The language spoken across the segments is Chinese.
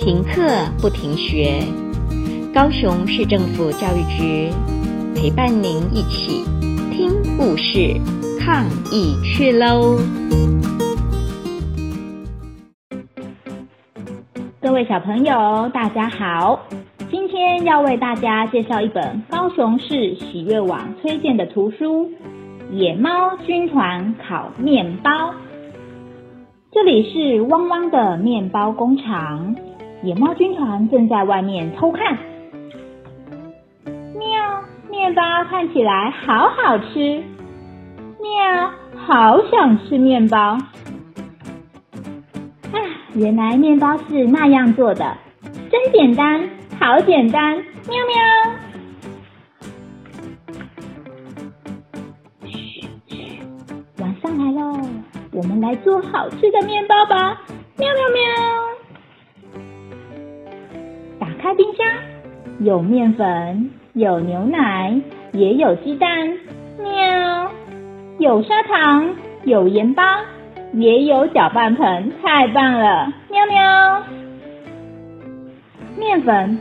停课不停学，高雄市政府教育局陪伴您一起听故事、抗疫去喽！各位小朋友，大家好！今天要为大家介绍一本高雄市喜悦网推荐的图书《野猫军团烤面包》。这里是汪汪的面包工厂。野猫军团正在外面偷看，喵！面包看起来好好吃，喵！好想吃面包。啊，原来面包是那样做的，真简单，好简单，喵喵。嘘嘘，晚上来喽，我们来做好吃的面包吧，喵喵喵。开冰箱，有面粉，有牛奶，也有鸡蛋。喵，有砂糖，有盐巴，也有搅拌盆，太棒了！喵喵。面粉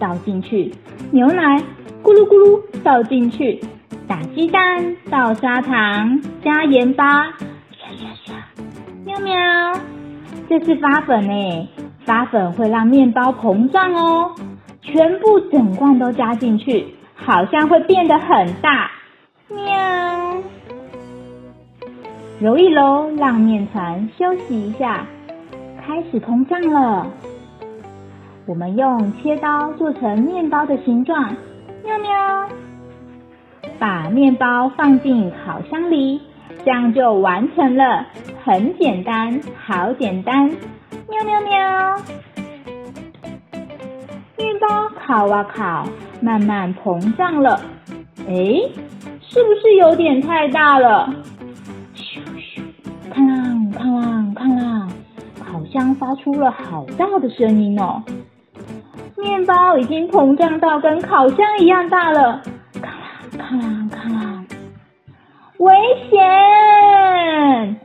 倒进去，牛奶咕噜咕噜倒进去，打鸡蛋，倒砂糖，加盐巴，喵喵，这是发粉诶。发粉会让面包膨胀哦，全部整罐都加进去，好像会变得很大。喵，揉一揉，让面团休息一下，开始膨胀了。我们用切刀做成面包的形状。喵喵，把面包放进烤箱里，这样就完成了。很简单，好简单。喵喵喵！面包烤啊烤，慢慢膨胀了。诶，是不是有点太大了？咻咻，哐啷哐啷哐啷，烤箱发出了好大的声音哦。面包已经膨胀到跟烤箱一样大了。哐啷哐啷哐啷，危险！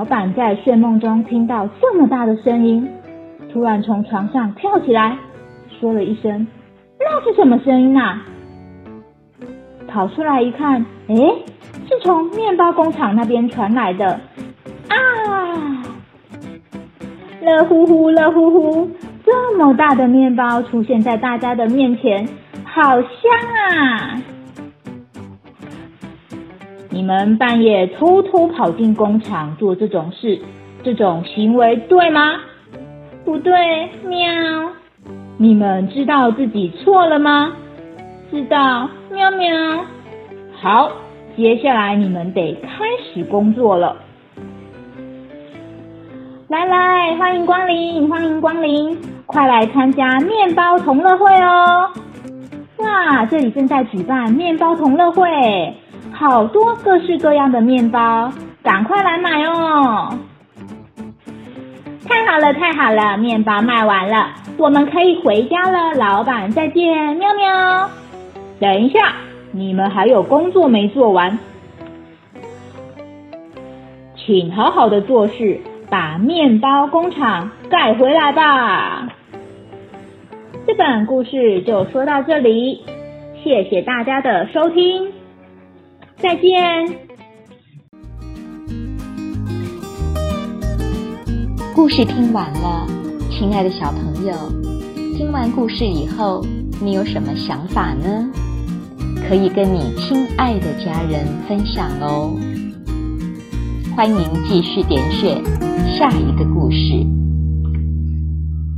老板在睡梦中听到这么大的声音，突然从床上跳起来，说了一声：“那是什么声音啊？”跑出来一看，诶，是从面包工厂那边传来的。啊！热乎乎，热乎乎，这么大的面包出现在大家的面前，好香啊！你们半夜偷偷跑进工厂做这种事，这种行为对吗？不对，喵。你们知道自己错了吗？知道，喵喵。好，接下来你们得开始工作了。来来，欢迎光临，欢迎光临，快来参加面包同乐会哦！哇，这里正在举办面包同乐会。好多各式各样的面包，赶快来买哦！太好了，太好了，面包卖完了，我们可以回家了。老板再见，喵喵。等一下，你们还有工作没做完，请好好的做事，把面包工厂盖回来吧。这本故事就说到这里，谢谢大家的收听。再见。故事听完了，亲爱的小朋友，听完故事以后，你有什么想法呢？可以跟你亲爱的家人分享哦。欢迎继续点选下一个故事。